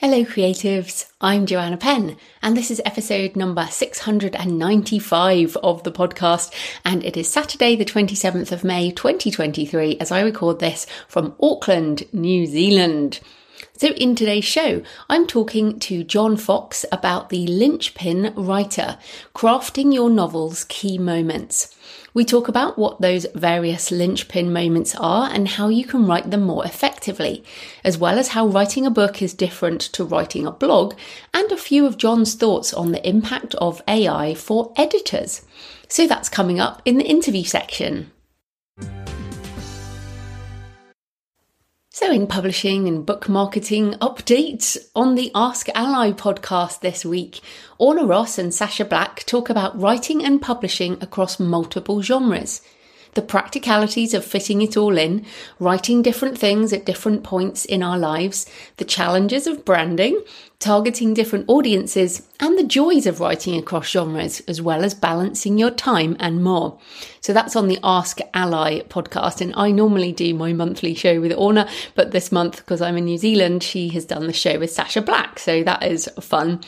Hello, creatives. I'm Joanna Penn, and this is episode number 695 of the podcast. And it is Saturday, the 27th of May, 2023, as I record this from Auckland, New Zealand. So, in today's show, I'm talking to John Fox about the linchpin writer, crafting your novel's key moments. We talk about what those various linchpin moments are and how you can write them more effectively, as well as how writing a book is different to writing a blog, and a few of John's thoughts on the impact of AI for editors. So that's coming up in the interview section. So, in publishing and book marketing updates on the Ask ALLi podcast this week, Orna Ross and Sacha Black talk about writing and publishing across multiple genres the practicalities of fitting it all in, writing different things at different points in our lives, the challenges of branding, targeting different audiences, and the joys of writing across genres, as well as balancing your time and more. So that's on the Ask ALLi podcast. And I normally do my monthly show with Orna, but this month, because I'm in New Zealand, she has done the show with Sacha Black. So that is fun.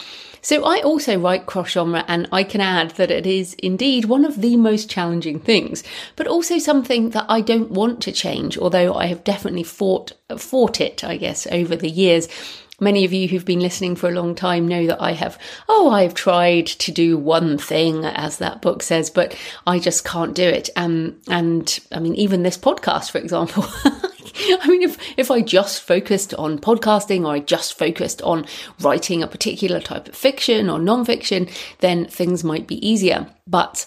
So I also write cross genre and I can add that it is indeed one of the most challenging things, but also something that I don't want to change, although I have definitely fought, fought it, I guess, over the years. Many of you who've been listening for a long time know that I have, oh, I've tried to do one thing, as that book says, but I just can't do it. Um, and I mean, even this podcast, for example, I mean, if, if I just focused on podcasting or I just focused on writing a particular type of fiction or nonfiction, then things might be easier. But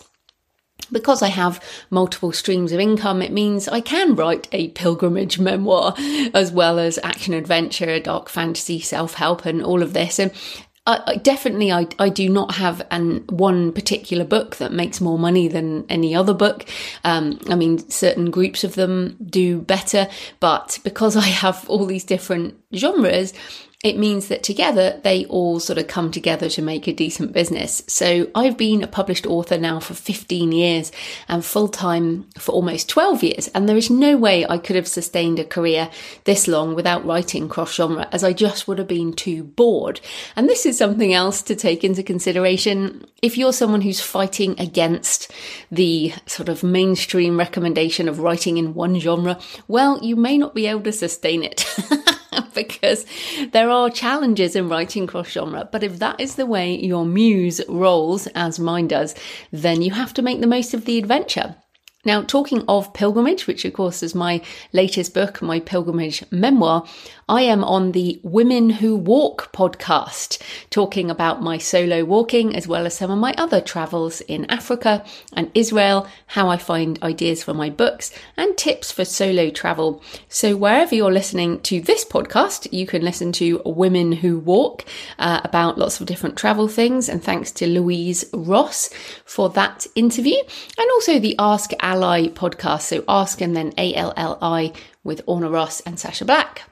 because I have multiple streams of income, it means I can write a pilgrimage memoir as well as action adventure, dark fantasy, self help, and all of this. And I, definitely, I, I do not have an one particular book that makes more money than any other book. Um, I mean, certain groups of them do better, but because I have all these different genres, it means that together they all sort of come together to make a decent business. So I've been a published author now for 15 years and full time for almost 12 years. And there is no way I could have sustained a career this long without writing cross genre as I just would have been too bored. And this is something else to take into consideration. If you're someone who's fighting against the sort of mainstream recommendation of writing in one genre, well, you may not be able to sustain it. because there are challenges in writing cross genre. But if that is the way your muse rolls, as mine does, then you have to make the most of the adventure. Now, talking of pilgrimage, which of course is my latest book, my pilgrimage memoir, I am on the Women Who Walk podcast, talking about my solo walking as well as some of my other travels in Africa and Israel, how I find ideas for my books, and tips for solo travel. So, wherever you're listening to this podcast, you can listen to Women Who Walk uh, about lots of different travel things. And thanks to Louise Ross for that interview, and also the Ask ALLi podcast. So, Ask and then A L L I with Orna Ross and Sacha Black.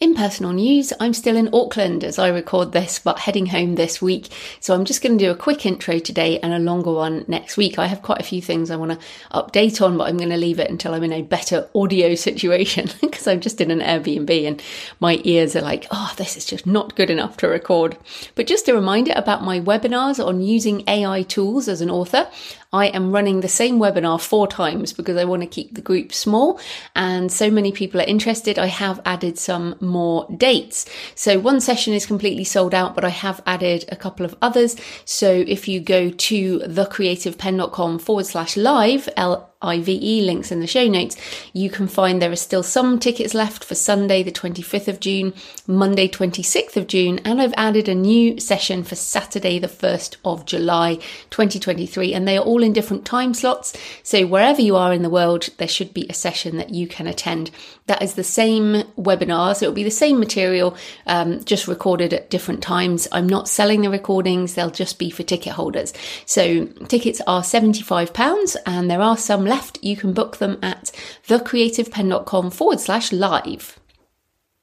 In personal news, I'm still in Auckland as I record this, but heading home this week. So I'm just going to do a quick intro today and a longer one next week. I have quite a few things I want to update on, but I'm going to leave it until I'm in a better audio situation because I'm just in an Airbnb and my ears are like, oh, this is just not good enough to record. But just a reminder about my webinars on using AI tools as an author. I am running the same webinar four times because I want to keep the group small and so many people are interested. I have added some more dates. So one session is completely sold out, but I have added a couple of others. So if you go to thecreativepenn.com forward slash live, L IVE links in the show notes, you can find there are still some tickets left for Sunday, the 25th of June, Monday, 26th of June, and I've added a new session for Saturday, the 1st of July 2023, and they are all in different time slots. So wherever you are in the world, there should be a session that you can attend. That is the same webinar, so it'll be the same material, um, just recorded at different times. I'm not selling the recordings, they'll just be for ticket holders. So tickets are £75 and there are some left. You can book them at thecreativepenn.com forward slash live.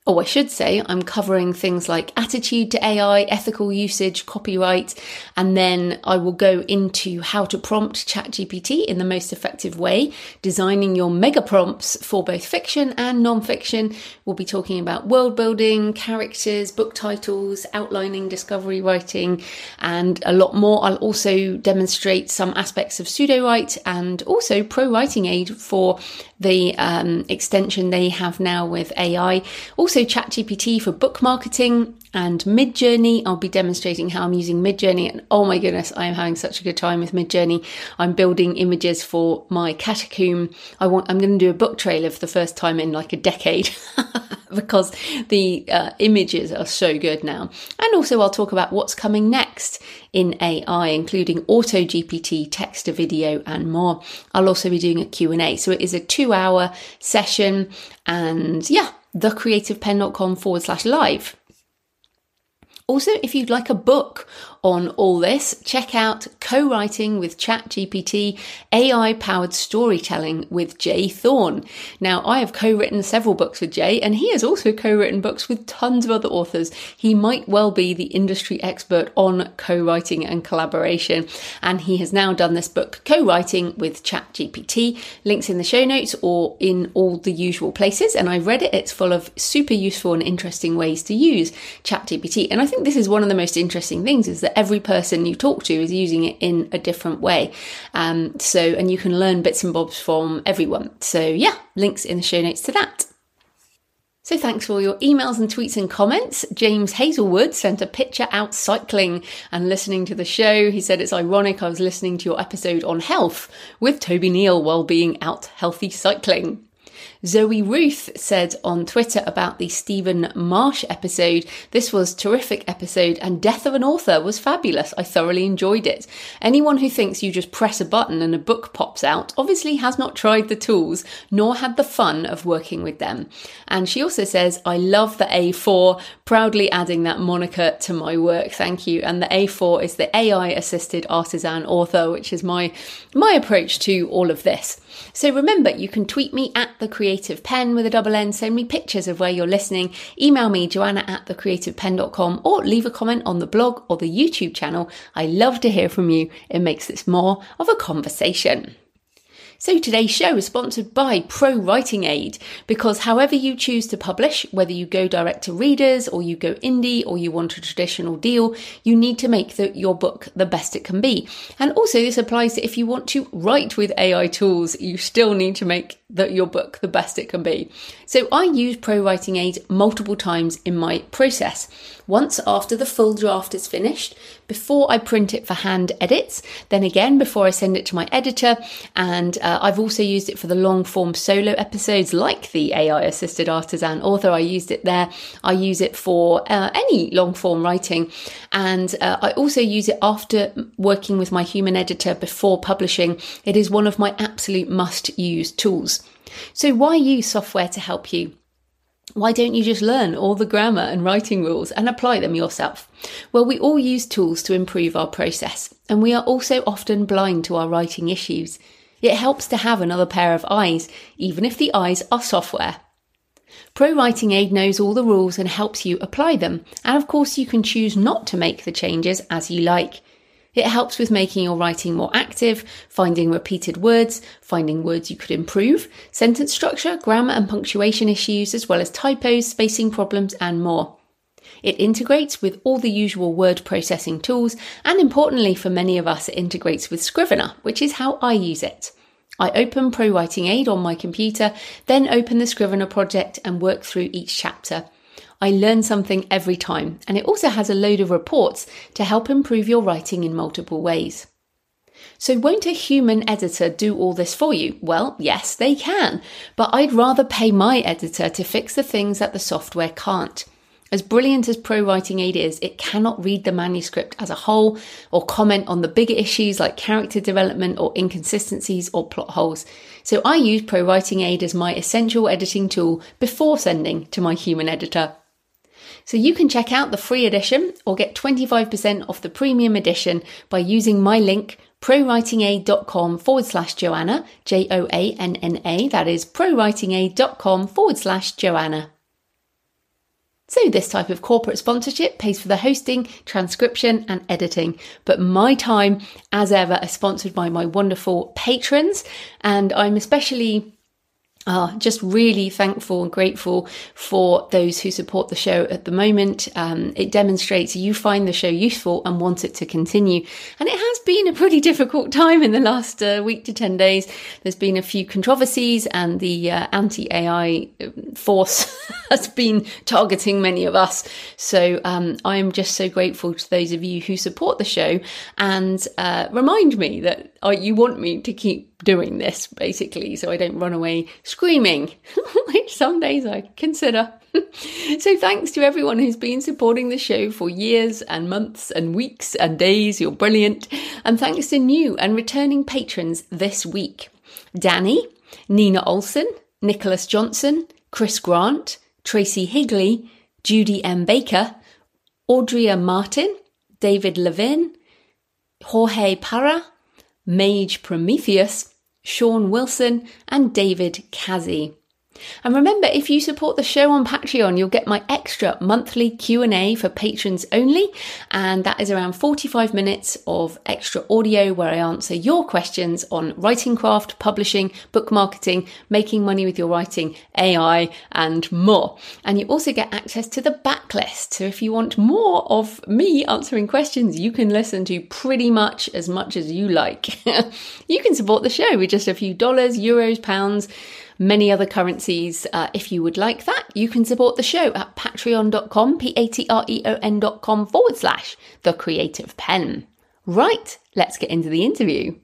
Oh, I should say I'm covering things like attitude to AI, ethical usage, copyright, and then I will go into how to prompt ChatGPT in the most effective way, designing your mega prompts for both fiction and non-fiction. We'll be talking about world building, characters, book titles, outlining, discovery writing, and a lot more. I'll also demonstrate some aspects of Sudowrite and also pro writing aid for the um, extension they have now with AI. Also, ChatGPT for book marketing and Midjourney. I'll be demonstrating how I'm using Midjourney, and oh my goodness, I am having such a good time with Midjourney. I'm building images for my catacomb. I want. I'm going to do a book trailer for the first time in like a decade. because the uh, images are so good now. And also I'll talk about what's coming next in AI, including auto GPT, text to video and more. I'll also be doing a Q&A. So it is a two hour session and yeah, thecreativepenn.com forward slash live. Also, if you'd like a book on all this, check out Co Writing with ChatGPT AI Powered Storytelling with J. Thorn. Now, I have co written several books with Jay, and he has also co written books with tons of other authors. He might well be the industry expert on co writing and collaboration, and he has now done this book, Co Writing with ChatGPT. Links in the show notes or in all the usual places. And I read it, it's full of super useful and interesting ways to use ChatGPT. And I think this is one of the most interesting things is that that every person you talk to is using it in a different way. Um, so, and you can learn bits and bobs from everyone. So, yeah, links in the show notes to that. So thanks for all your emails and tweets and comments. James Hazelwood sent a picture out cycling and listening to the show. He said it's ironic I was listening to your episode on health with Toby Neal while being out healthy cycling. Zoe Ruth said on Twitter about the Stephen Marche episode, this was terrific episode and Death of an Author was fabulous. I thoroughly enjoyed it. Anyone who thinks you just press a button and a book pops out obviously has not tried the tools nor had the fun of working with them. And she also says, I love the A4, proudly adding that moniker to my work. Thank you. And the A4 is the AI assisted artisan author, which is my my approach to all of this. So remember, you can tweet me at the creative pen with a double N, send me pictures of where you're listening, email me joanna at thecreativepenn.com or leave a comment on the blog or the YouTube channel. I love to hear from you. It makes this more of a conversation. So today's show is sponsored by Pro Writing Aid because however you choose to publish, whether you go direct to readers or you go indie or you want a traditional deal, you need to make the, your book the best it can be. And also this applies to if you want to write with AI tools, you still need to make the, your book the best it can be. So I use Pro Writing Aid multiple times in my process. Once after the full draft is finished, before I print it for hand edits, then again before I send it to my editor, and uh, I've also used it for the long form solo episodes like the AI assisted artisan author. I used it there. I use it for uh, any long form writing, and uh, I also use it after working with my human editor before publishing. It is one of my absolute must use tools. So, why use software to help you? Why don't you just learn all the grammar and writing rules and apply them yourself? Well, we all use tools to improve our process, and we are also often blind to our writing issues. It helps to have another pair of eyes, even if the eyes are software. Pro Writing Aid knows all the rules and helps you apply them, and of course, you can choose not to make the changes as you like. It helps with making your writing more active, finding repeated words, finding words you could improve, sentence structure, grammar and punctuation issues, as well as typos, spacing problems, and more. It integrates with all the usual word processing tools, and importantly for many of us, it integrates with Scrivener, which is how I use it. I open Pro Writing Aid on my computer, then open the Scrivener project and work through each chapter. I learn something every time, and it also has a load of reports to help improve your writing in multiple ways. So, won't a human editor do all this for you? Well, yes, they can, but I'd rather pay my editor to fix the things that the software can't. As brilliant as Pro Writing Aid is, it cannot read the manuscript as a whole or comment on the bigger issues like character development or inconsistencies or plot holes. So I use Pro Writing Aid as my essential editing tool before sending to my human editor. So you can check out the free edition or get 25% off the premium edition by using my link prowritingaid.com forward slash Joanna, J O A N N A, that is prowritingaid.com forward slash Joanna. So, this type of corporate sponsorship pays for the hosting, transcription, and editing. But my time, as ever, is sponsored by my wonderful patrons. And I'm especially uh, just really thankful and grateful for those who support the show at the moment. Um, it demonstrates you find the show useful and want it to continue. And it has been a pretty difficult time in the last uh, week to 10 days. There's been a few controversies, and the uh, anti AI um, force has been targeting many of us. So um, I'm just so grateful to those of you who support the show and uh, remind me that uh, you want me to keep doing this basically so I don't run away screaming, which some days I consider. so thanks to everyone who's been supporting the show for years and months and weeks and days. You're brilliant. And thanks to new and returning patrons this week. Danny, Nina Olson, Nicholas Johnson, Chris Grant, Tracy Higley, Judy M. Baker, Audria Martin, David Levin, Jorge Parra, Mage Prometheus, Sean Wilson, and David Kazi. And remember, if you support the show on Patreon, you'll get my extra monthly Q&A for patrons only, and that is around 45 minutes of extra audio where I answer your questions on writing craft, publishing, book marketing, making money with your writing, AI, and more. And you also get access to the backlist. So if you want more of me answering questions, you can listen to pretty much as much as you like. you can support the show with just a few dollars, euros, pounds, many other currencies. Uh, if you would like that, you can support the show at patreon.com, P A T R E O N.com forward slash the creative pen. Right, let's get into the interview.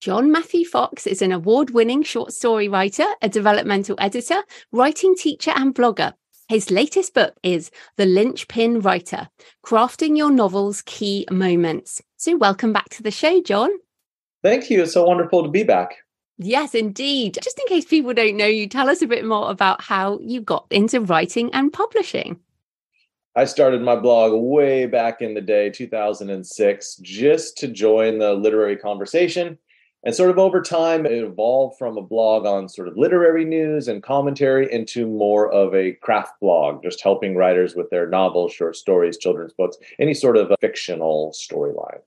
John Matthew Fox is an award winning short story writer, a developmental editor, writing teacher, and blogger. His latest book is The Linchpin Writer Crafting Your Novel's Key Moments. So, welcome back to the show, John. Thank you. It's so wonderful to be back. Yes, indeed. Just in case people don't know you, tell us a bit more about how you got into writing and publishing. I started my blog way back in the day, 2006, just to join the literary conversation. And sort of over time, it evolved from a blog on sort of literary news and commentary into more of a craft blog, just helping writers with their novels, short stories, children's books, any sort of fictional storyline.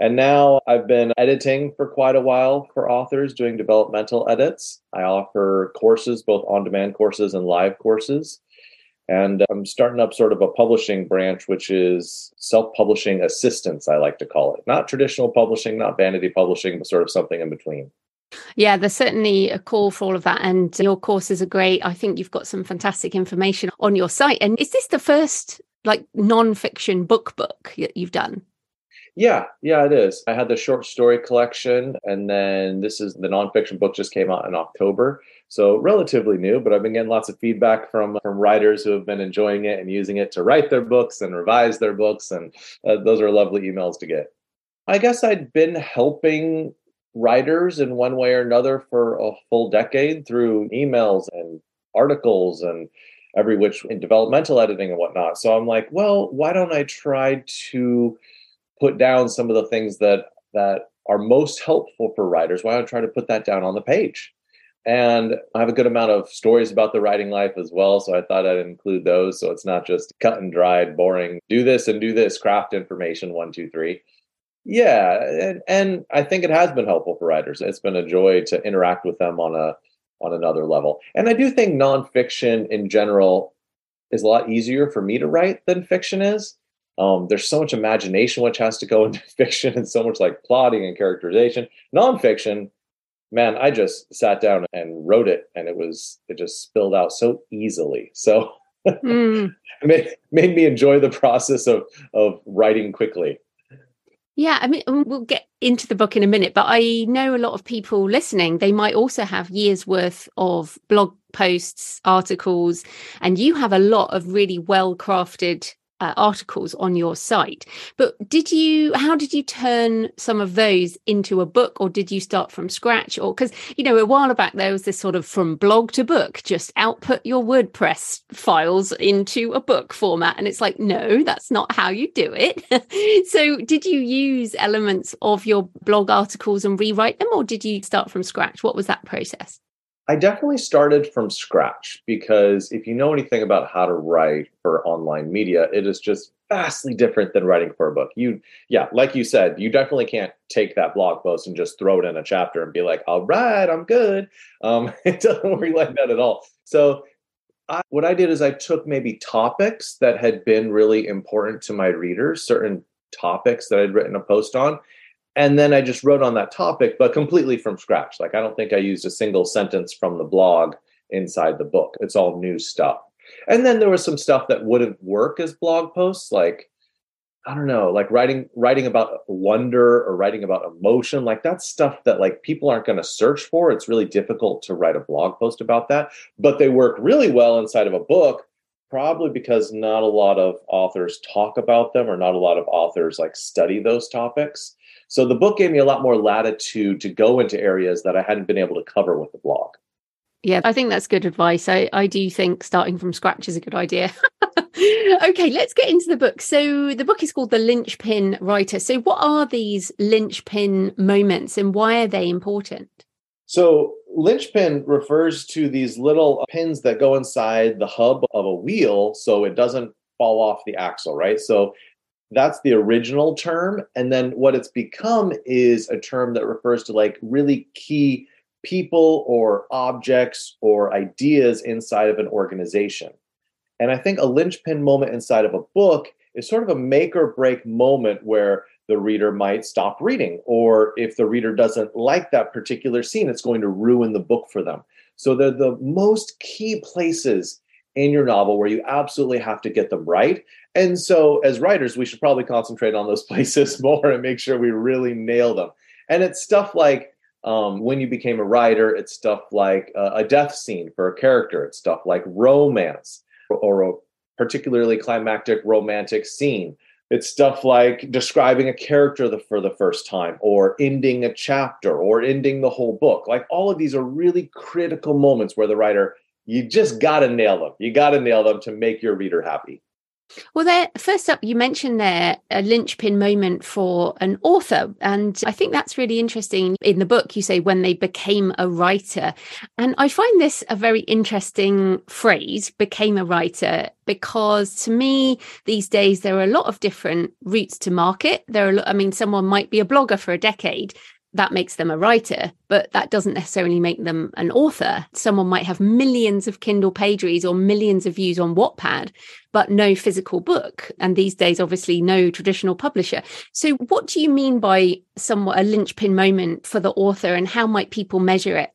And now I've been editing for quite a while for authors, doing developmental edits. I offer courses, both on demand courses and live courses. And I'm starting up sort of a publishing branch, which is self publishing assistance, I like to call it. Not traditional publishing, not vanity publishing, but sort of something in between. Yeah, there's certainly a call for all of that. And your courses are great. I think you've got some fantastic information on your site. And is this the first like non-fiction book book that you've done? Yeah, yeah, it is. I had the short story collection, and then this is the nonfiction book just came out in October. So relatively new, but I've been getting lots of feedback from from writers who have been enjoying it and using it to write their books and revise their books, and uh, those are lovely emails to get. I guess I'd been helping writers in one way or another for a full decade through emails and articles and every which in developmental editing and whatnot. So I'm like, well, why don't I try to put down some of the things that that are most helpful for writers. Why don't I try to put that down on the page? And I have a good amount of stories about the writing life as well. So I thought I'd include those. So it's not just cut and dried, boring, do this and do this, craft information, one, two, three. Yeah. And, and I think it has been helpful for writers. It's been a joy to interact with them on a on another level. And I do think nonfiction in general is a lot easier for me to write than fiction is. Um, there's so much imagination which has to go into fiction and so much like plotting and characterization. Nonfiction, man, I just sat down and wrote it and it was it just spilled out so easily. So mm. made, made me enjoy the process of of writing quickly. Yeah, I mean, we'll get into the book in a minute, but I know a lot of people listening, they might also have years worth of blog posts, articles, and you have a lot of really well crafted uh, articles on your site. But did you, how did you turn some of those into a book or did you start from scratch? Or because, you know, a while back there was this sort of from blog to book, just output your WordPress files into a book format. And it's like, no, that's not how you do it. so did you use elements of your blog articles and rewrite them or did you start from scratch? What was that process? I definitely started from scratch because if you know anything about how to write for online media, it is just vastly different than writing for a book. You, yeah, like you said, you definitely can't take that blog post and just throw it in a chapter and be like, all right, I'm good. Um, it doesn't work like that at all. So, I, what I did is I took maybe topics that had been really important to my readers, certain topics that I'd written a post on, and then I just wrote on that topic, but completely from scratch. Like I don't think I used a single sentence from the blog inside the book. It's all new stuff. And then there was some stuff that wouldn't work as blog posts, like I don't know, like writing writing about wonder or writing about emotion. Like that's stuff that like people aren't going to search for. It's really difficult to write a blog post about that, but they work really well inside of a book probably because not a lot of authors talk about them or not a lot of authors like study those topics. So the book gave me a lot more latitude to go into areas that I hadn't been able to cover with the blog. Yeah, I think that's good advice. I, I do think starting from scratch is a good idea. okay, let's get into the book. So, the book is called The Linchpin Writer. So, what are these linchpin moments and why are they important? So, linchpin refers to these little pins that go inside the hub of a wheel so it doesn't fall off the axle, right? So, that's the original term. And then what it's become is a term that refers to like really key people or objects or ideas inside of an organization. And I think a linchpin moment inside of a book is sort of a make or break moment where the reader might stop reading, or if the reader doesn't like that particular scene, it's going to ruin the book for them. So they're the most key places in your novel where you absolutely have to get them right. And so, as writers, we should probably concentrate on those places more and make sure we really nail them. And it's stuff like um, when you became a writer, it's stuff like uh, a death scene for a character, it's stuff like romance or, a particularly climactic romantic scene. It's stuff like describing a character the, for the first time, or ending a chapter, or ending the whole book. Like all of these are really critical moments where the writer you just got to nail them. You got to nail them to make your reader happy. Well, there, first up, you mentioned there a linchpin moment for an author. And I think that's really interesting. In the book, you say when they became a writer. And I find this a very interesting phrase, became a writer, because to me, these days, there are a lot of different routes to market. There are, I mean, someone might be a blogger for a decade that makes them a writer, but that doesn't necessarily make them an author. Someone might have millions of Kindle page reads or millions of views on Wattpad, but no physical book. And these days, obviously, no traditional publisher. So, what do you mean by somewhat a linchpin moment for the author, and how might people measure it?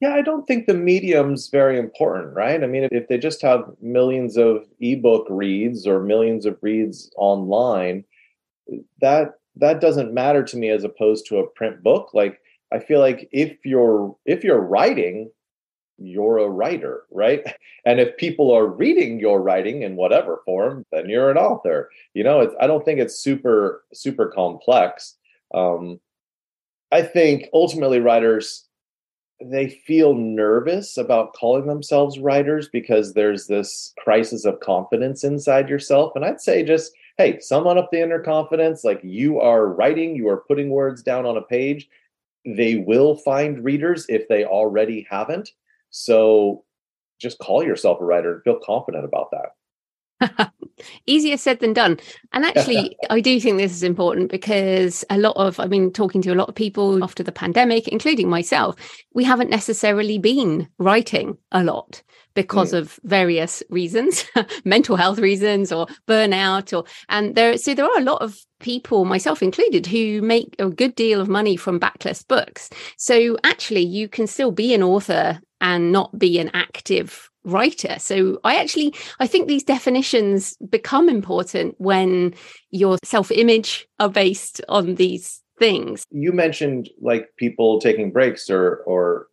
Yeah, I don't think the medium's very important, right? I mean, if they just have millions of ebook reads or millions of reads online, that that doesn't matter to me as opposed to a print book. Like i feel like if you're if you're writing you're a writer right? And if people are reading your writing in whatever form then you're an author. You know it's i don't think it's super super complex. Um i think ultimately writers they feel nervous about calling themselves writers because there's this crisis of confidence inside yourself. And i'd say just hey, someone up the inner confidence, like you are writing, you are putting words down on a page. They will find readers if they already haven't. So just call yourself a writer and feel confident about that. Easier said than done. And actually, I do think this is important because a lot of, I mean, talking to a lot of people after the pandemic, including myself, we haven't necessarily been writing a lot because mm. of various reasons, mental health reasons or burnout or and there so there are a lot of people myself included who make a good deal of money from backlist books. So actually you can still be an author and not be an active writer. So i actually i think these definitions become important when your self-image are based on these things. You mentioned like people taking breaks or or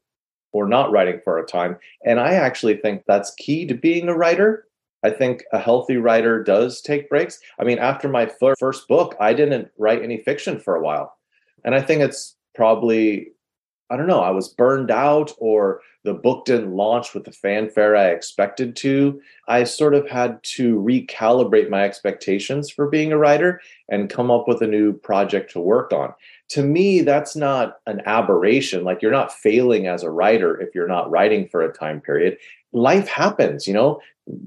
or not writing for a time and i actually think that's key to being a writer. I think a healthy writer does take breaks. I mean after my first book i didn't write any fiction for a while and i think it's probably I don't know, I was burned out or the book didn't launch with the fanfare I expected to. I sort of had to recalibrate my expectations for being a writer and come up with a new project to work on. To me, that's not an aberration. Like you're not failing as a writer if you're not writing for a time period. Life happens, you know,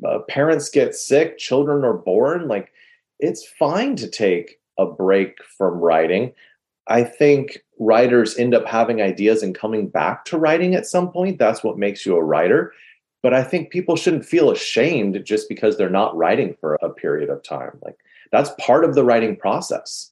uh, parents get sick, children are born. Like it's fine to take a break from writing. I think writers end up having ideas and coming back to writing at some point. That's what makes you a writer. But I think people shouldn't feel ashamed just because they're not writing for a period of time. Like that's part of the writing process.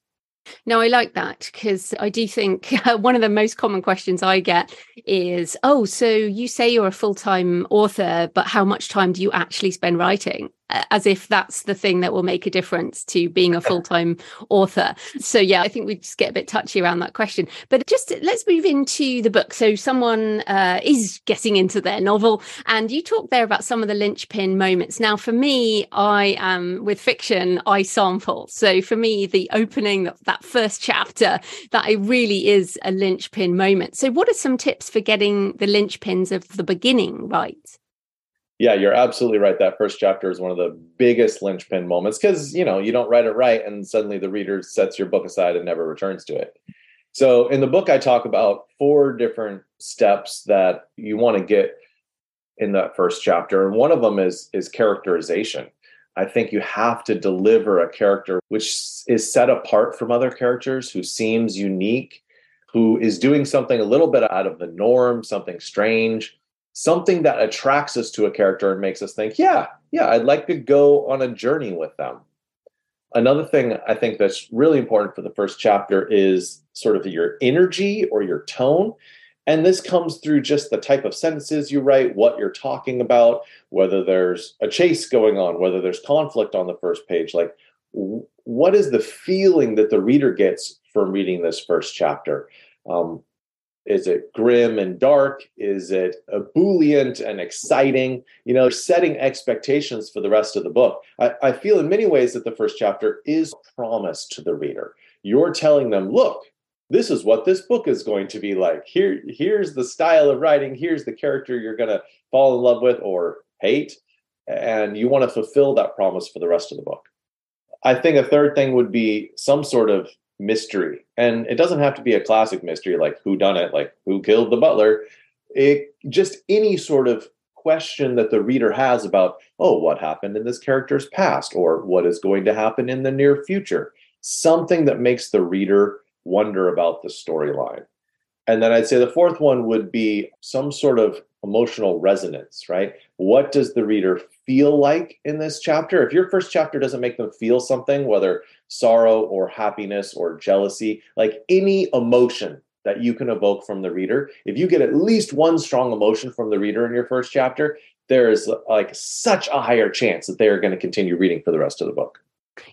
No, I like that because I do think one of the most common questions I get is, "Oh, so you say you're a full-time author, but how much time do you actually spend writing?" As if that's the thing that will make a difference to being a full-time author. So yeah, I think we just get a bit touchy around that question. But just let's move into the book. So someone uh, is getting into their novel, and you talk there about some of the linchpin moments. Now, for me, I am with fiction. I sample. So for me, the opening that, that first chapter, that it really is a linchpin moment. So what are some tips for getting the linchpins of the beginning right? Yeah, you're absolutely right. That first chapter is one of the biggest linchpin moments because you know you don't write it right, and suddenly the reader sets your book aside and never returns to it. So in the book, I talk about four different steps that you want to get in that first chapter, and one of them is is characterization. I think you have to deliver a character which is set apart from other characters, who seems unique, who is doing something a little bit out of the norm, something strange something that attracts us to a character and makes us think, yeah, yeah, I'd like to go on a journey with them. Another thing I think that's really important for the first chapter is sort of your energy or your tone. And this comes through just the type of sentences you write, what you're talking about, whether there's a chase going on, whether there's conflict on the first page. Like, what is the feeling that the reader gets from reading this first chapter? Um, is it grim and dark? Is it ebullient and exciting? You know, setting expectations for the rest of the book. I, I feel in many ways that the first chapter is promise to the reader. You're telling them, look, this is what this book is going to be like. Here, here's the style of writing. Here's the character you're going to fall in love with or hate. And you want to fulfill that promise for the rest of the book. I think a third thing would be some sort of mystery. And it doesn't have to be a classic mystery like who done it, like who killed the butler. It just any sort of question that the reader has about, oh, what happened in this character's past or what is going to happen in the near future. Something that makes the reader wonder about the storyline. And then I'd say the fourth one would be some sort of emotional resonance, right? What does the reader feel like in this chapter? If your first chapter doesn't make them feel something, whether sorrow or happiness or jealousy, like any emotion that you can evoke from the reader, if you get at least one strong emotion from the reader in your first chapter, there is like such a higher chance that they are going to continue reading for the rest of the book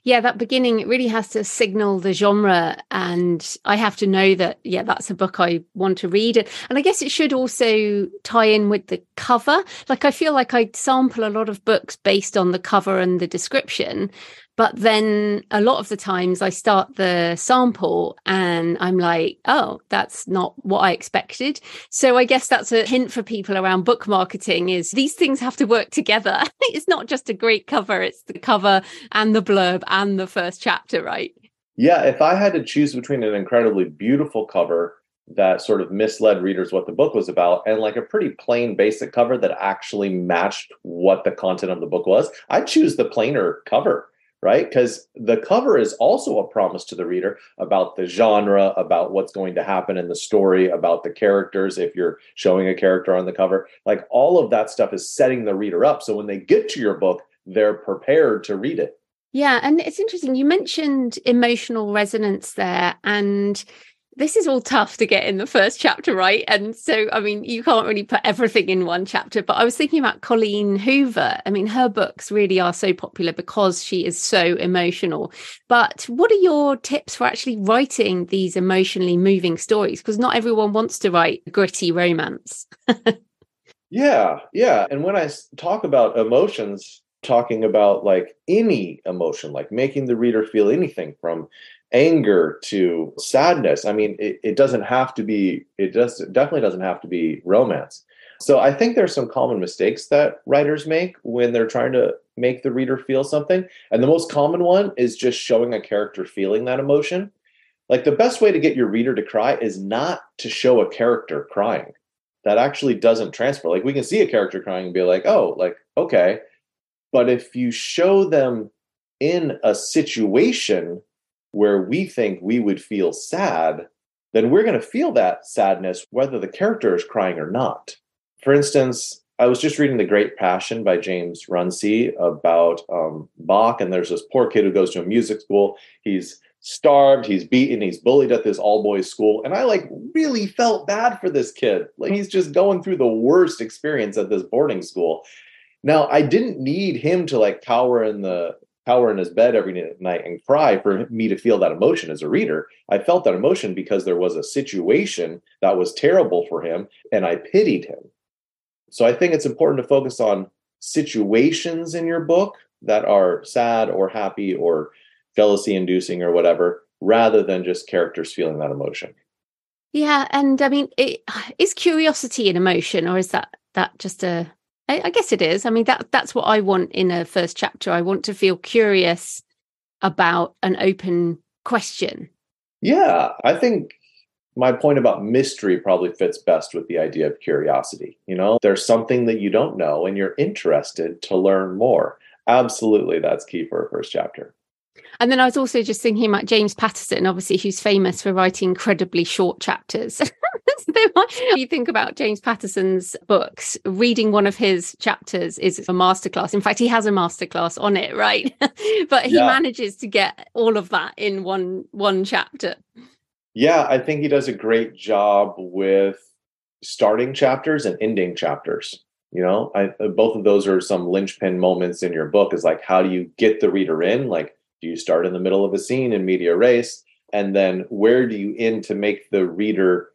yeah that beginning it really has to signal the genre and i have to know that yeah that's a book i want to read. And i guess it should also tie in with the cover. Like i feel like i sample a lot of books based on the cover and the description but then a lot of the times I start the sample and I'm like, oh, that's not what I expected. So I guess that's a hint for people around book marketing is these things have to work together. it's not just a great cover, it's the cover and the blurb and the first chapter, right? Yeah, if I had to choose between an incredibly beautiful cover that sort of misled readers what the book was about and like a pretty plain basic cover that actually matched what the content of the book was, I'd choose the plainer cover right? Because the cover is also a promise to the reader about the genre, about what's going to happen in the story, about the characters. If you're showing a character on the cover, like all of that stuff is setting the reader up. So when they get to your book, they're prepared to read it. Yeah. And it's interesting. You mentioned emotional resonance there. And this is all tough to get in the first chapter, right? And so, I mean, you can't really put everything in one chapter. But I was thinking about Colleen Hoover. I mean, her books really are so popular because she is so emotional. But what are your tips for actually writing these emotionally moving stories? Because not everyone wants to write gritty romance. yeah, yeah. And when I talk about emotions, talking about like any emotion, like making the reader feel anything from anger to sadness. I mean, it, it doesn't have to be, it does definitely doesn't have to be romance. So I think there's some common mistakes that writers make when they're trying to make the reader feel something. And the most common one is just showing a character feeling that emotion. Like the best way to get your reader to cry is not to show a character crying. That actually doesn't transfer. Like we can see a character crying and be like, oh, like, okay. But if you show them in a situation where we think we would feel sad, then we're going to feel that sadness whether the character is crying or not. For instance, I was just reading The Great Passion by James Runcie about um, Bach, and there's this poor kid who goes to a music school. He's starved, he's beaten, he's bullied at this all boys school. And I like really felt bad for this kid. Like he's just going through the worst experience at this boarding school. Now, I didn't need him to like cower in the cower in his bed every night and cry for me to feel that emotion as a reader. I felt that emotion because there was a situation that was terrible for him and I pitied him. So I think it's important to focus on situations in your book that are sad or happy or jealousy inducing or whatever rather than just characters feeling that emotion. Yeah, and I mean, it, is curiosity an emotion, or is that that just a I, I guess it is. I mean, that that's what I want in a first chapter. I want to feel curious about an open question. Yeah, I think my point about mystery probably fits best with the idea of curiosity. You know, there's something that you don't know and you're interested to learn more. Absolutely, that's key for a first chapter. And then I was also just thinking about James Patterson, obviously, who's famous for writing incredibly short chapters. you think about James Patterson's books, reading one of his chapters is a masterclass. In fact, he has a masterclass on it, right? but he yeah. manages to get all of that in one one chapter. Yeah, I think he does a great job with starting chapters and ending chapters. You know, I, both of those are some linchpin moments in your book. Is like, how do you get the reader in? Like, you start in the middle of a scene in media res? And then where do you end to make the reader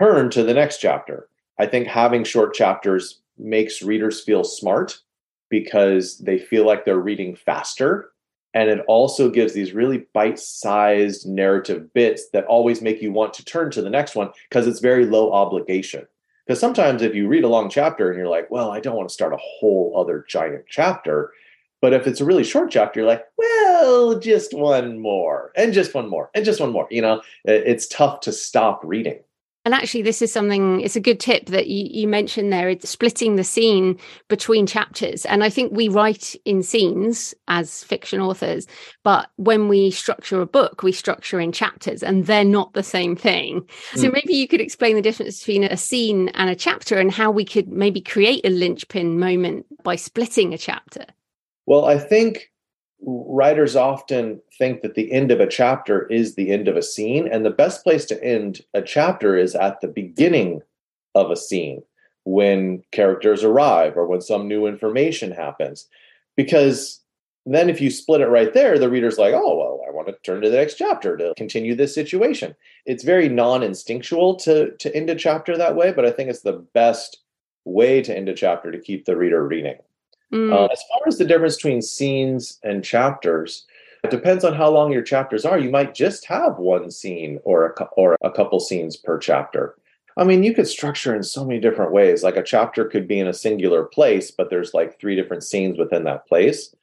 turn to the next chapter? I think having short chapters makes readers feel smart because they feel like they're reading faster. And it also gives these really bite sized narrative bits that always make you want to turn to the next one because it's very low obligation. Because sometimes if you read a long chapter and you're like, well, I don't want to start a whole other giant chapter, but if it's a really short chapter, you're like, well, just one more, and just one more, and just one more. You know, it's tough to stop reading. And actually, this is something, it's a good tip that you, you mentioned there. It's splitting the scene between chapters. And I think we write in scenes as fiction authors, but when we structure a book, we structure in chapters and they're not the same thing. Mm. So hmm. maybe you could explain the difference between a scene and a chapter and how we could maybe create a linchpin moment by splitting a chapter. Well, I think writers often think that the end of a chapter is the end of a scene, and the best place to end a chapter is at the beginning of a scene when characters arrive or when some new information happens. Because then, if you split it right there, the reader's like, oh, well, I want to turn to the next chapter to continue this situation. It's very non instinctual to, to end a chapter that way, but I think it's the best way to end a chapter to keep the reader reading. Mm. Uh, as far as the difference between scenes and chapters, it depends on how long your chapters are. You might just have one scene or a, or a couple scenes per chapter. I mean, you could structure in so many different ways. Like a chapter could be in a singular place, but there's like three different scenes within that place.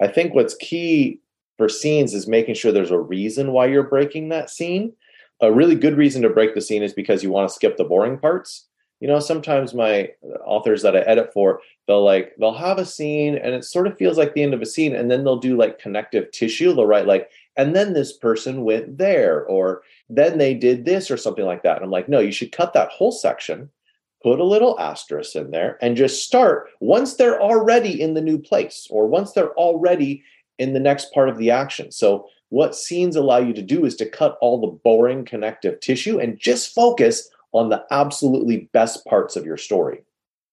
I think what's key for scenes is making sure there's a reason why you're breaking that scene. A really good reason to break the scene is because you want to skip the boring parts you know sometimes my uh, authors that i edit for they'll like they'll have a scene and it sort of feels like the end of a scene and then they'll do like connective tissue. They'll write like and then this person went there or then they did this or something like that. And i'm like no you should cut that whole section put a little asterisk in there and just start once they're already in the new place or once they're already in the next part of the action. So what scenes allow you to do is to cut all the boring connective tissue and just focus on the absolutely best parts of your story.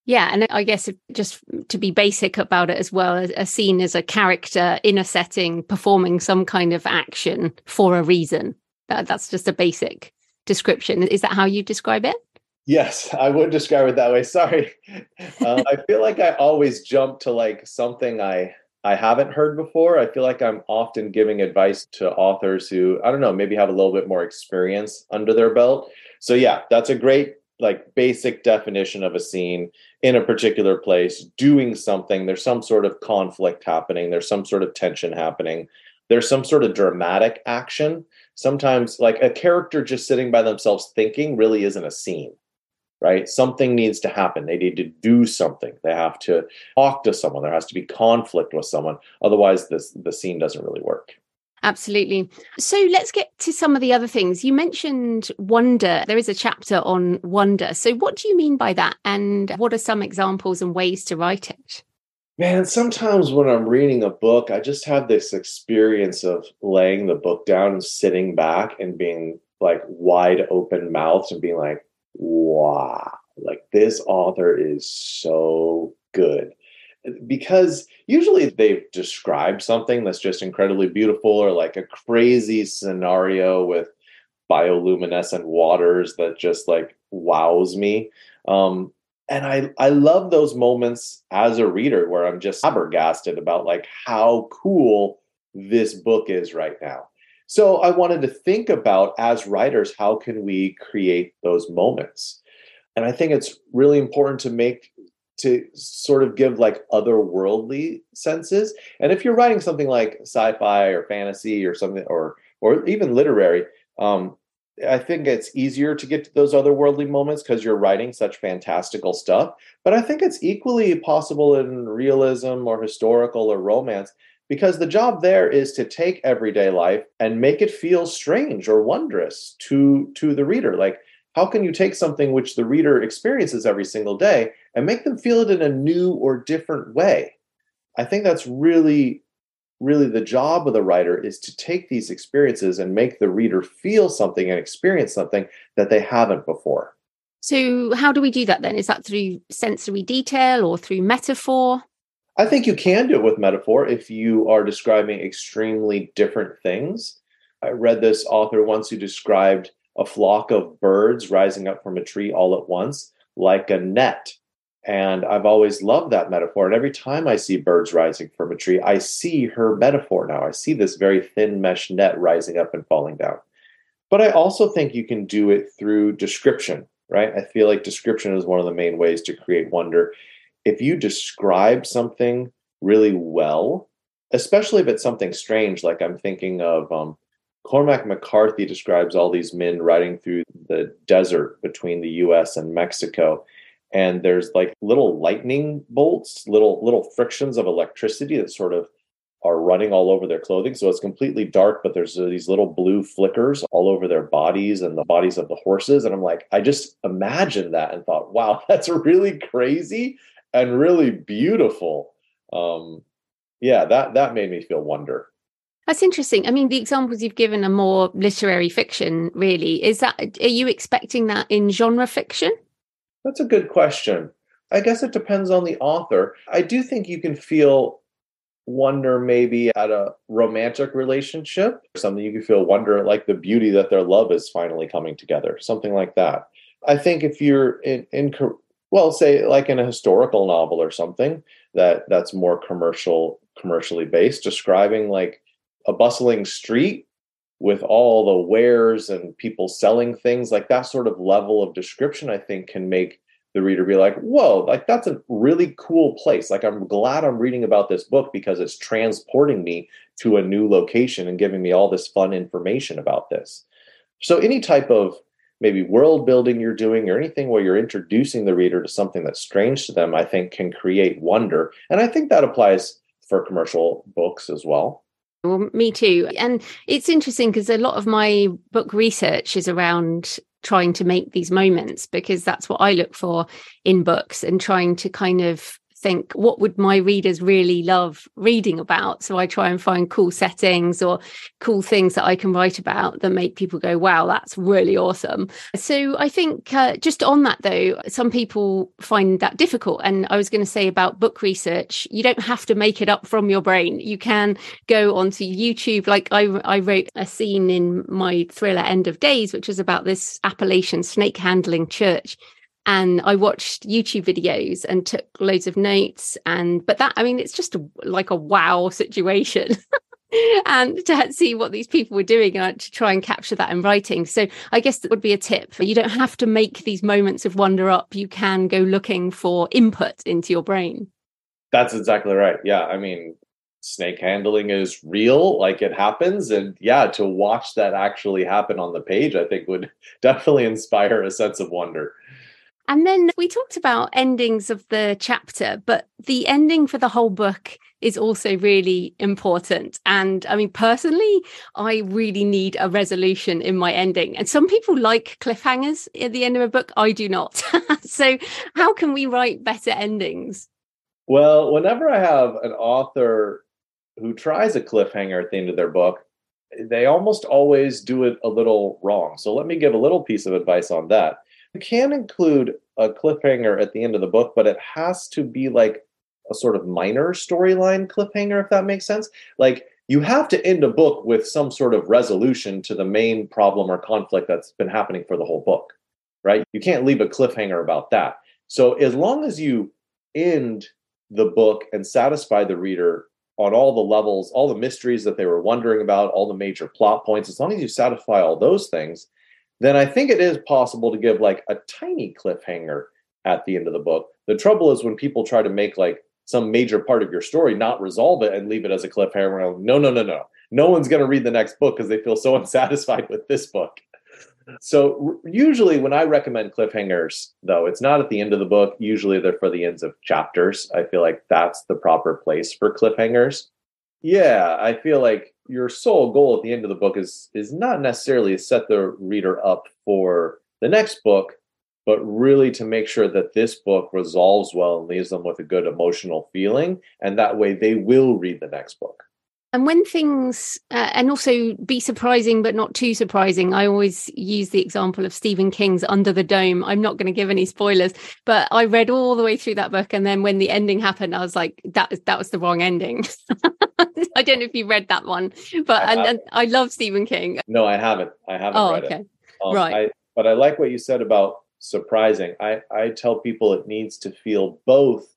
Yeah, and I guess just to be basic about it as well, a scene as a character in a setting performing some kind of action for a reason. That's just a basic description. Is that how you describe it? Yes, I would describe it that way. Sorry, um, I feel like I always jump to like something I I haven't heard before. I feel like I'm often giving advice to authors who I don't know maybe have a little bit more experience under their belt. So yeah, that's a great like basic definition of a scene in a particular place doing something. There's some sort of conflict happening. There's some sort of tension happening. There's some sort of dramatic action. Sometimes like a character just sitting by themselves thinking really isn't a scene right? Something needs to happen. They need to do something. They have to talk to someone. There has to be conflict with someone. Otherwise this the scene doesn't really work Absolutely. So let's get to some of the other things. You mentioned wonder. There is a chapter on wonder. So, what do you mean by that? And what are some examples and ways to write it? Man, sometimes when I'm reading a book, I just have this experience of laying the book down and sitting back and being like wide open mouthed and being like, wow, like this author is so good because usually they've described something that's just incredibly beautiful or like a crazy scenario with bioluminescent waters that just like wows me. Um and i i love those moments as a reader where i'm just flabbergasted about like how cool this book is right now. So i wanted to think about as writers how can we create those moments? And i think it's really important to make to sort of give like otherworldly senses. And if you're writing something like sci-fi or fantasy or something, or or even literary, um, I think it's easier to get to those otherworldly moments because you're writing such fantastical stuff. But I think it's equally possible in realism or historical or romance because the job there is to take everyday life and make it feel strange or wondrous to to the reader. Like how can you take something which the reader experiences every single day and make them feel it in a new or different way? I think that's really, really the job of the writer is to take these experiences and make the reader feel something and experience something that they haven't before. So, how do we do that then? Is that through sensory detail or through metaphor? I think you can do it with metaphor if you are describing extremely different things. I read this author once who described a flock of birds rising up from a tree all at once, like a net. And I've always loved that metaphor. And every time I see birds rising from a tree, I see her metaphor now. I see this very thin mesh net rising up and falling down. But I also think you can do it through description, right? I feel like description is one of the main ways to create wonder. If you describe something really well, especially if it's something strange, like I'm thinking of um, Cormac McCarthy describes all these men riding through the desert between the US and Mexico. And there's like little lightning bolts, little little frictions of electricity that sort of are running all over their clothing. So it's completely dark, but there's these little blue flickers all over their bodies and the bodies of the horses. And I'm like, I just imagined that and thought, wow, that's really crazy and really beautiful. Um, yeah, that that made me feel wonder. That's interesting. I mean, the examples you've given are more literary fiction, really. Is that, are you expecting that in genre fiction? That's a good question. I guess it depends on the author. I do think you can feel wonder maybe at a romantic relationship, something you can feel wonder like the beauty that their love is finally coming together, something like that. I think if you're in, in well, say like in a historical novel or something that that's more commercial commercially based, describing like a bustling street with all the wares and people selling things like that sort of level of description i think can make the reader be like whoa like that's a really cool place. Like i'm glad i'm reading about this book because it's transporting me to a new location and giving me all this fun information about this. So any type of maybe world building you're doing or anything where you're introducing the reader to something that's strange to them i think can create wonder. And i think that applies for commercial books as well well, me too. And it's interesting because a lot of my book research is around trying to make these moments because that's what I look for in books and trying to kind of think, what would my readers really love reading about? So I try and find cool settings or cool things that I can write about that make people go, wow, that's really awesome. So I think uh, just on that though, some people find that difficult. And I was going to say about book research, you don't have to make it up from your brain. You can go onto YouTube. Like I, I wrote a scene in my thriller End of Days, which was about this Appalachian snake handling church and I watched YouTube videos and took loads of notes. And but that, I mean, it's just a, like a wow situation. and to see what these people were doing and to try and capture that in writing. So I guess that would be a tip. You don't have to make these moments of wonder up. You can go looking for input into your brain. That's exactly right. Yeah. I mean, snake handling is real, like it happens. And yeah, to watch that actually happen on the page, I think would definitely inspire a sense of wonder. And then we talked about endings of the chapter, but the ending for the whole book is also really important. And I mean, personally, I really need a resolution in my ending. And some people like cliffhangers at the end of a book. I do not. so, how can we write better endings? Well, whenever I have an author who tries a cliffhanger at the end of their book, they almost always do it a little wrong. So, let me give a little piece of advice on that you can include a cliffhanger at the end of the book, but it has to be like a sort of minor storyline cliffhanger, if that makes sense. Like you have to end a book with some sort of resolution to the main problem or conflict that's been happening for the whole book, right? You can't leave a cliffhanger about that. So as long as you end the book and satisfy the reader on all the levels, all the mysteries that they were wondering about, all the major plot points, as long as you satisfy all those things, then I think it is possible to give like a tiny cliffhanger at the end of the book. The trouble is when people try to make like some major part of your story, not resolve it and leave it as a cliffhanger. No, no, no, no. No one's going to read the next book because they feel so unsatisfied with this book. So usually when I recommend cliffhangers, though, it's not at the end of the book. Usually they're for the ends of chapters. I feel like that's the proper place for cliffhangers. Yeah, I feel like your sole goal at the end of the book is is not necessarily to set the reader up for the next book but really to make sure that this book resolves well and leaves them with a good emotional feeling and that way they will read the next book and when things, uh, and also be surprising but not too surprising, I always use the example of Stephen King's Under the Dome. I'm not going to give any spoilers, but I read all the way through that book, and then when the ending happened, I was like, "That that was the wrong ending." I don't know if you read that one, but I, and, and I love Stephen King. No, I haven't. I haven't oh, read okay. it. Um, right. I, but I like what you said about surprising. I I tell people it needs to feel both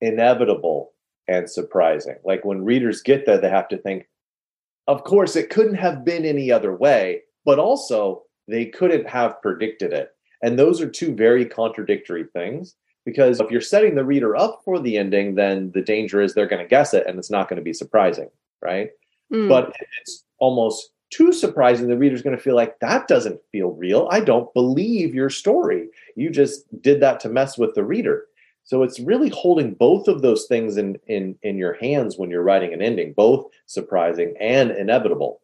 inevitable and surprising. Like when readers get there, they have to think, of course, it couldn't have been any other way, but also they couldn't have predicted it. And those are two very contradictory things because if you're setting the reader up for the ending, then the danger is they're going to guess it and it's not going to be surprising, right? Mm. But it's almost too surprising, the reader's going to feel like that doesn't feel real. I don't believe your story. You just did that to mess with the reader. So it's really holding both of those things in in in your hands when you're writing an ending, both surprising and inevitable.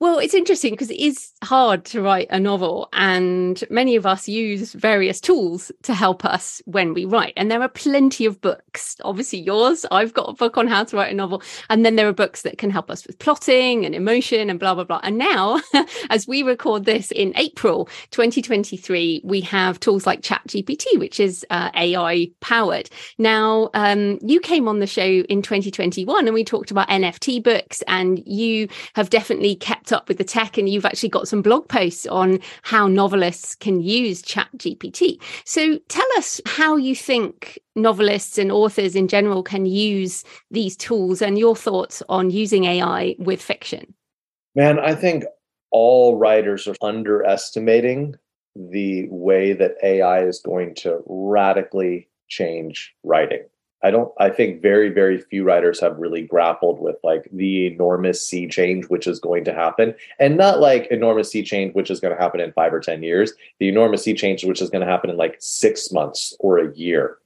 Well, it's interesting because it is hard to write a novel, and many of us use various tools to help us when we write. And there are plenty of books. Obviously, yours, I've got a book on how to write a novel. And then there are books that can help us with plotting and emotion and blah, blah, blah. And now, as we record this in April 2023, we have tools like ChatGPT, which is uh, AI powered. Now, um, you came on the show in 2021 and we talked about NFT books, and you have definitely kept kept up with the tech and you've actually got some blog posts on how novelists can use chat gpt so tell us how you think novelists and authors in general can use these tools and your thoughts on using ai with fiction. Man i think all writers are underestimating the way that ai is going to radically change writing I don't I think very very few writers have really grappled with like the enormous sea change which is going to happen. And not like enormous sea change which is going to happen in 5 or 10 years. The enormous sea change which is going to happen in like 6 months or a year.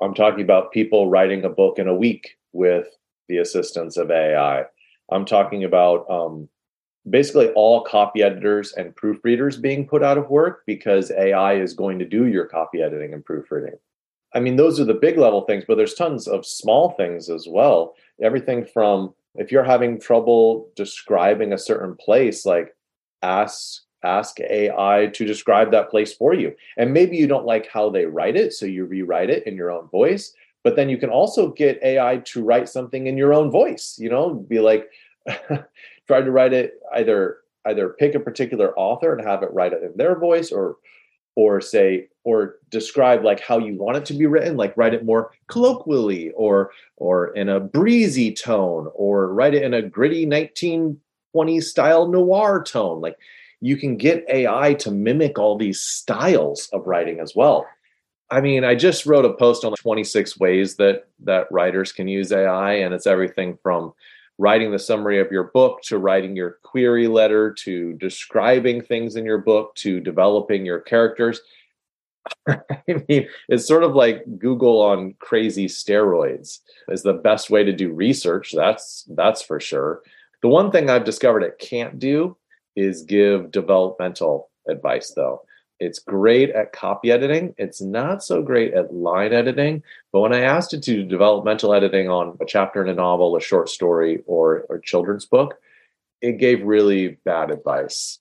I'm talking about people writing a book in a week with the assistance of AI I'm talking about um, basically all copy editors and proofreaders being put out of work because AI is going to do your copy editing and proofreading I mean, those are the big level things, but there's tons of small things as well. Everything from if you're having trouble describing a certain place, like ask ask AI to describe that place for you. And maybe you don't like how they write it, so you rewrite it in your own voice. But then you can also get AI to write something in your own voice. You know, be like, try to write it either either pick a particular author and have it write it in their voice, or or say or describe like how you want it to be written like write it more colloquially or or in a breezy tone or write it in a gritty 1920s style noir tone like you can get ai to mimic all these styles of writing as well i mean i just wrote a post on 26 ways that that writers can use ai and it's everything from writing the summary of your book to writing your query letter to describing things in your book to developing your characters. I mean, it's sort of like Google on crazy steroids is the best way to do research. That's that's for sure. The one thing I've discovered it can't do is give developmental advice though. It's great at copy editing. It's not so great at line editing. But when I asked it to do developmental editing on a chapter in a novel, a short story, or a children's book, it gave really bad advice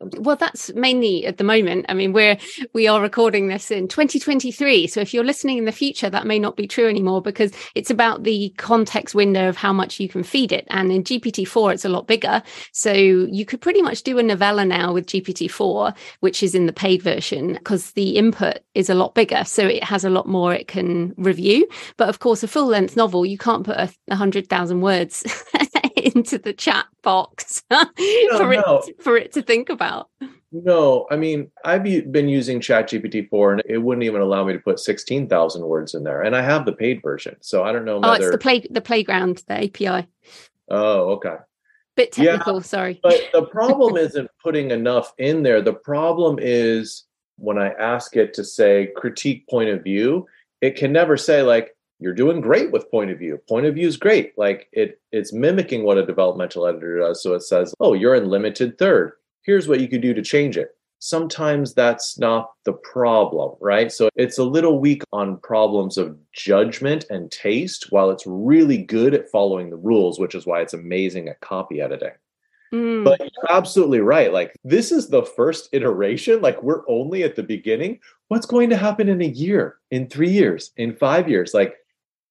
well that's mainly at the moment. I mean we're we are recording this in 2023 so if you're listening in the future that may not be true anymore because it's about the context window of how much you can feed it. And in gpt-4 it's a lot bigger. So you could pretty much do a novella now with gpt-4 which is in the paid version because the input is a lot bigger. So it has a lot more it can review. But of course a full length novel you can't put a hundred thousand words into the chat box no, for no. it for it to think about. No, I mean I've been using ChatGPT four, and it wouldn't even allow me to put sixteen thousand words in there, and I have the paid version, so I don't know. Oh, it's the play the playground, the API. Oh, okay. Bit technical, yeah, sorry. but the problem isn't putting enough in there. The problem is when I ask it to say critique point of view, it can never say like you're doing great with point of view. Point of view is great. Like it, it's mimicking what a developmental editor does. So it says, "Oh, you're in limited third. Here's what you could do to change it." Sometimes that's not the problem, right? So it's a little weak on problems of judgment and taste, while it's really good at following the rules, which is why it's amazing at copy editing. Mm. But you're absolutely right. Like, this is the first iteration. Like, we're only at the beginning. What's going to happen in a year, in three years, in five years? Like,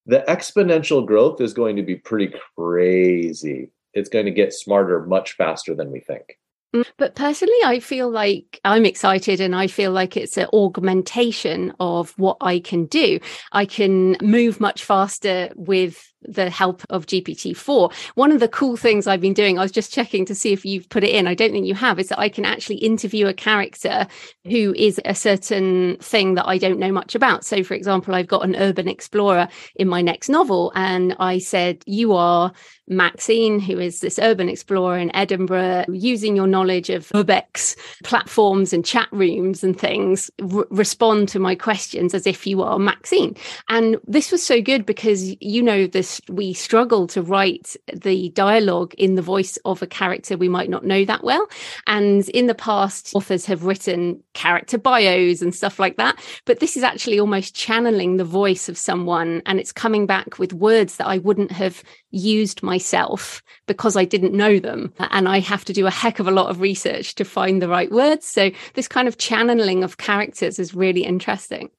the exponential growth is going to be pretty crazy. It's going to get smarter much faster than we think. Mm, but personally, I feel like I'm excited and I feel like it's an augmentation of what I can do. I can move much faster with the help of GPT-4. One of the cool things I've been doing, I was just checking to see if you've put it in. I don't think you have, is that I can actually interview a character who is a certain thing that I don't know much about. So, for example, I've got an urban explorer in my next novel, and I said, You are Maxine, who is this urban explorer in Edinburgh, using your knowledge of urbex platforms and chat rooms and things, r- respond to my questions as if you are Maxine. And this was so good because you know this we struggle to write the dialogue in the voice of a character we might not know that well. And in the past, authors have written character bios and stuff like that. But this is actually almost channeling the voice of someone and it's coming back with words that I wouldn't have used myself because I didn't know them. And I have to do a heck of a lot of research to find the right words. So this kind of channeling of characters is really interesting.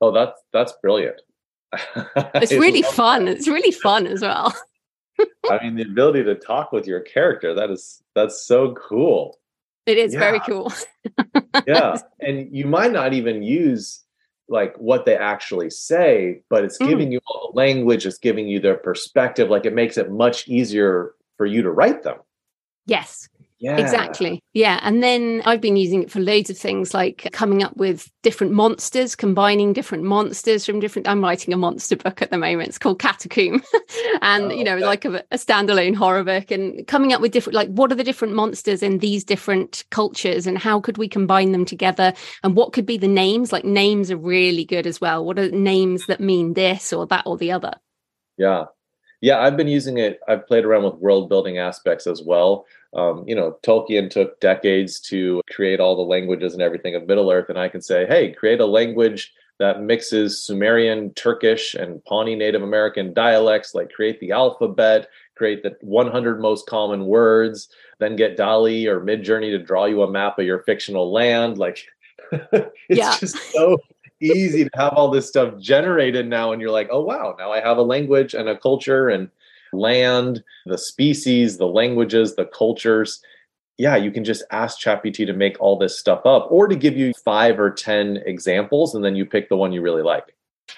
Oh, that's that's brilliant. it's really fun. It's really fun as well. I mean, the ability to talk with your character, that is that's so cool. It is yeah. very cool. yeah. And you might not even use like what they actually say, but it's mm. giving you all the language, it's giving you their perspective. Like it makes it much easier for you to write them. Yes. Yeah. Exactly. Yeah. And then I've been using it for loads of things like coming up with different monsters, combining different monsters from different. I'm writing a monster book at the moment. It's called Catacomb. and, oh, you know, okay. like a, a standalone horror book and coming up with different, like, what are the different monsters in these different cultures and how could we combine them together? And what could be the names? Like, names are really good as well. What are names that mean this or that or the other? Yeah. Yeah. I've been using it. I've played around with world building aspects as well um, you know, Tolkien took decades to create all the languages and everything of Middle Earth, and I can say, hey, create a language that mixes Sumerian, Turkish, and Pawnee Native American dialects, like create the alphabet, create the 100 most common words, then get DALL-E or Midjourney to draw you a map of your fictional land. Like it's yeah. just so easy to have all this stuff generated now. And you're like, oh, wow, now I have a language and a culture and land, the species, the languages, the cultures. Yeah, you can just ask ChatGPT to make all this stuff up or to give you five or 10 examples, and then you pick the one you really like.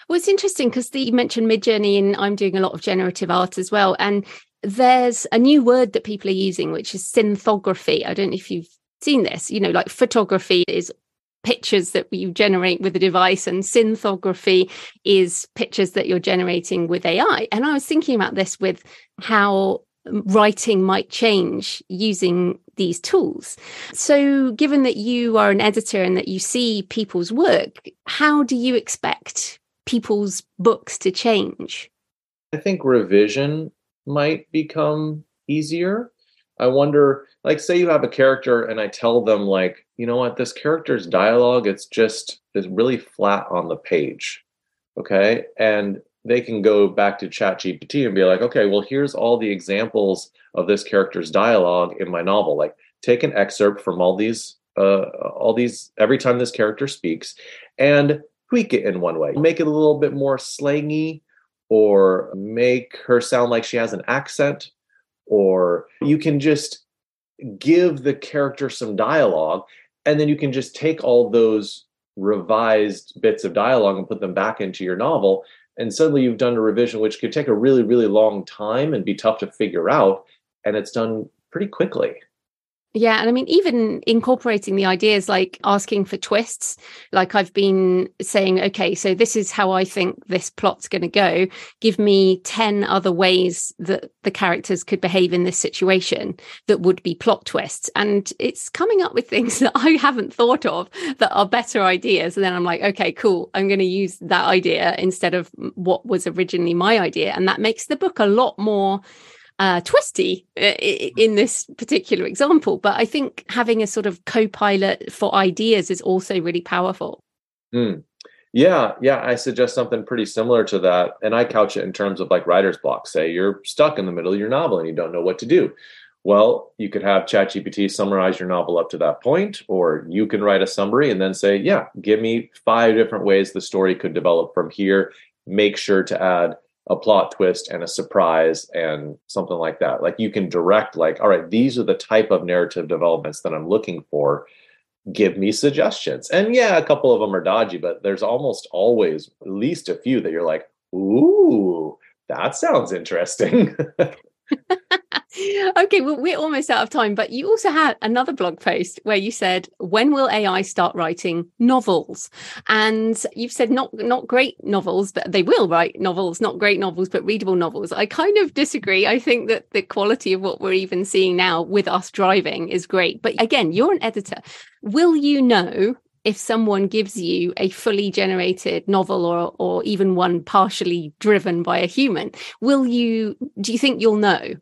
Well, it's interesting because you mentioned Midjourney, and I'm doing a lot of generative art as well. And there's a new word that people are using, which is synthography. I don't know if you've seen this. You know, like photography is pictures that you generate with a device, and synthography is pictures that you're generating with AI. And I was thinking about this with how writing might change using these tools. So, given that you are an editor and that you see people's work, how do you expect people's books to change? I think revision might become easier. I wonder, like, say you have a character and I tell them, like, you know what, this character's dialogue, it's just is really flat on the page. Okay. And they can go back to Chat GPT and be like, okay, well, here's all the examples of this character's dialogue in my novel. Like, take an excerpt from all these, uh, all these, every time this character speaks, and tweak it in one way. Make it a little bit more slangy, or make her sound like she has an accent, or hmm. you can just give the character some dialogue and then you can just take all those revised bits of dialogue and put them back into your novel and suddenly you've done a revision which could take a really really long time and be tough to figure out and it's done pretty quickly yeah. And I mean, even incorporating the ideas like asking for twists, like I've been saying, okay, so this is how I think this plot's going to go. Give me 10 other ways that the characters could behave in this situation that would be plot twists. And it's coming up with things that I haven't thought of that are better ideas. And then I'm like, okay, cool. I'm going to use that idea instead of what was originally my idea. And that makes the book a lot more uh, twisty uh, in this particular example. But I think having a sort of co pilot for ideas is also really powerful. Mm. Yeah, yeah, I suggest something pretty similar to that. And I couch it in terms of like writer's block. Say you're stuck in the middle of your novel and you don't know what to do. Well, you could have ChatGPT summarize your novel up to that point, or you can write a summary and then say, yeah, give me five different ways the story could develop from here. Make sure to add a plot twist and a surprise and something like that. Like you can direct, like, all right, these are the type of narrative developments that I'm looking for. Give me suggestions. And yeah, a couple of them are dodgy, but there's almost always at least a few that you're like, ooh, that sounds interesting. okay, well, we're almost out of time, but you also had another blog post where you said, "When will AI start writing novels?" And you've said not not great novels, but they will write novels, not great novels, but readable novels. I kind of disagree. I think that the quality of what we're even seeing now with us driving is great. But again, you're an editor. Will you know if someone gives you a fully generated novel or or even one partially driven by a human will you do you think you'll know?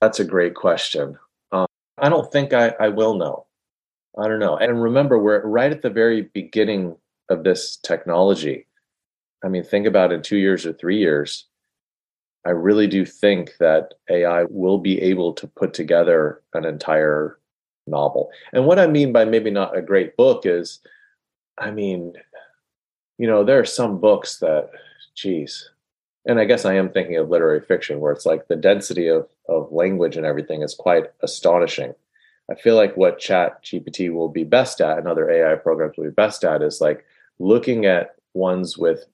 That's a great question. Um, i don't think I, I will know. I don't know. And remember we're right at the very beginning of this technology. I mean think about in two years or three years i really do think that ai will be able to put together an entire novel. And what I mean by maybe not a great book is, I mean, you know, there are some books that, geez, and I guess I am thinking of literary fiction where it's like the density of, of language and everything is quite astonishing. I feel like what Chat GPT will be best at and other AI programs will be best at is like looking at ones with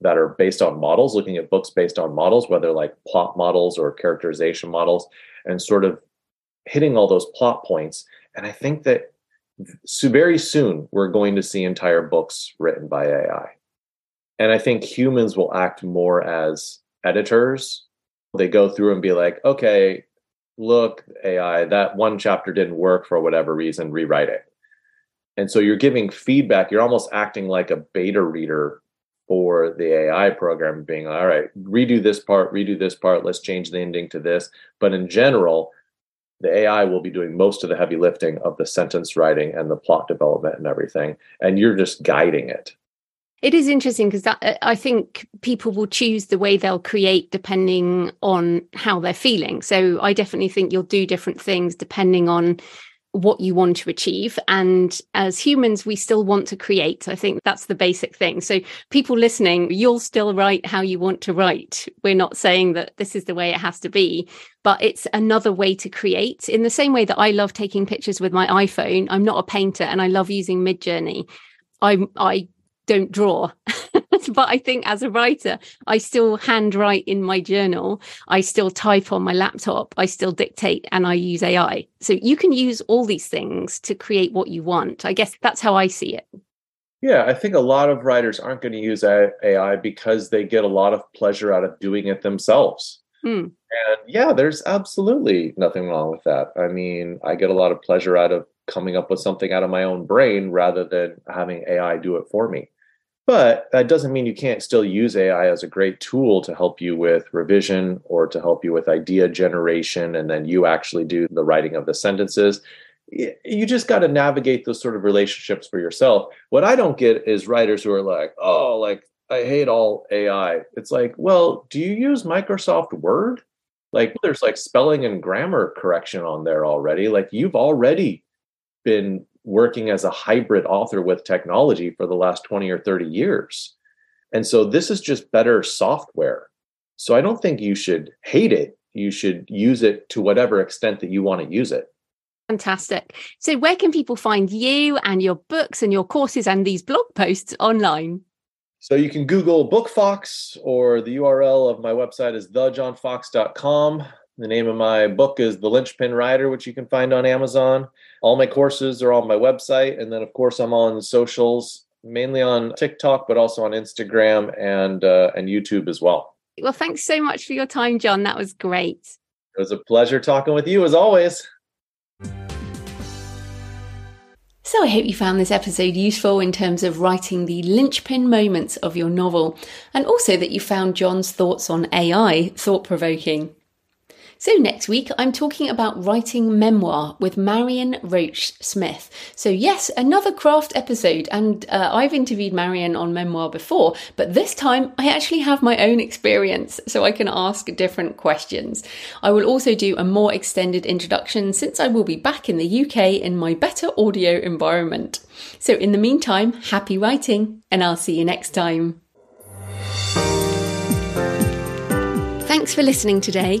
that are based on models, looking at books based on models, whether like plot models or characterization models, and sort of hitting all those plot points. And I think that so very soon we're going to see entire books written by AI. And I think humans will act more as editors. They go through and be like, okay, look, AI, that one chapter didn't work for whatever reason, rewrite it. And so you're giving feedback. You're almost acting like a beta reader for the AI program, being all right, redo this part, redo this part, let's change the ending to this. But in general, the AI will be doing most of the heavy lifting of the sentence writing and the plot development and everything. And you're just guiding it. It is interesting because uh, I think people will choose the way they'll create depending on how they're feeling. So I definitely think you'll do different things depending on what you want to achieve. And as humans, we still want to create. I think that's the basic thing. So, people listening, you'll still write how you want to write. We're not saying that this is the way it has to be, but it's another way to create. In the same way that I love taking pictures with my iPhone, I'm not a painter and I love using Midjourney. I, I don't draw. but I think as a writer, I still handwrite in my journal. I still type on my laptop. I still dictate and I use AI. So you can use all these things to create what you want. I guess that's how I see it. Yeah, I think a lot of writers aren't going to use AI because they get a lot of pleasure out of doing it themselves. Hmm. And yeah, there's absolutely nothing wrong with that. I mean, I get a lot of pleasure out of coming up with something out of my own brain rather than having AI do it for me. But that doesn't mean you can't still use AI as a great tool to help you with revision or to help you with idea generation. And then you actually do the writing of the sentences. You just got to navigate those sort of relationships for yourself. What I don't get is writers who are like, oh, like, I hate all AI. It's like, well, do you use Microsoft Word? Like, there's like spelling and grammar correction on there already. Like, you've already been working as a hybrid author with technology for the last 20 or 30 years. And so this is just better software. So I don't think you should hate it. You should use it to whatever extent that you want to use it. Fantastic. So, where can people find you and your books and your courses and these blog posts online? So, you can Google BookFox, or the URL of my website is thejohnfox.com. The name of my book is The Linchpin Writer, which you can find on Amazon. All my courses are on my website. And then, of course, I'm on socials, mainly on TikTok, but also on Instagram and, uh, and YouTube as well. Well, thanks so much for your time, John. That was great. It was a pleasure talking with you as always. So, I hope you found this episode useful in terms of writing the linchpin moments of your novel, and also that you found John's thoughts on AI thought provoking. So, next week, I'm talking about writing memoir with Marion Roach Smith. So, yes, another craft episode, and uh, I've interviewed Marion on memoir before, but this time I actually have my own experience, so I can ask different questions. I will also do a more extended introduction since I will be back in the UK in my better audio environment. So, in the meantime, happy writing, and I'll see you next time. Thanks for listening today.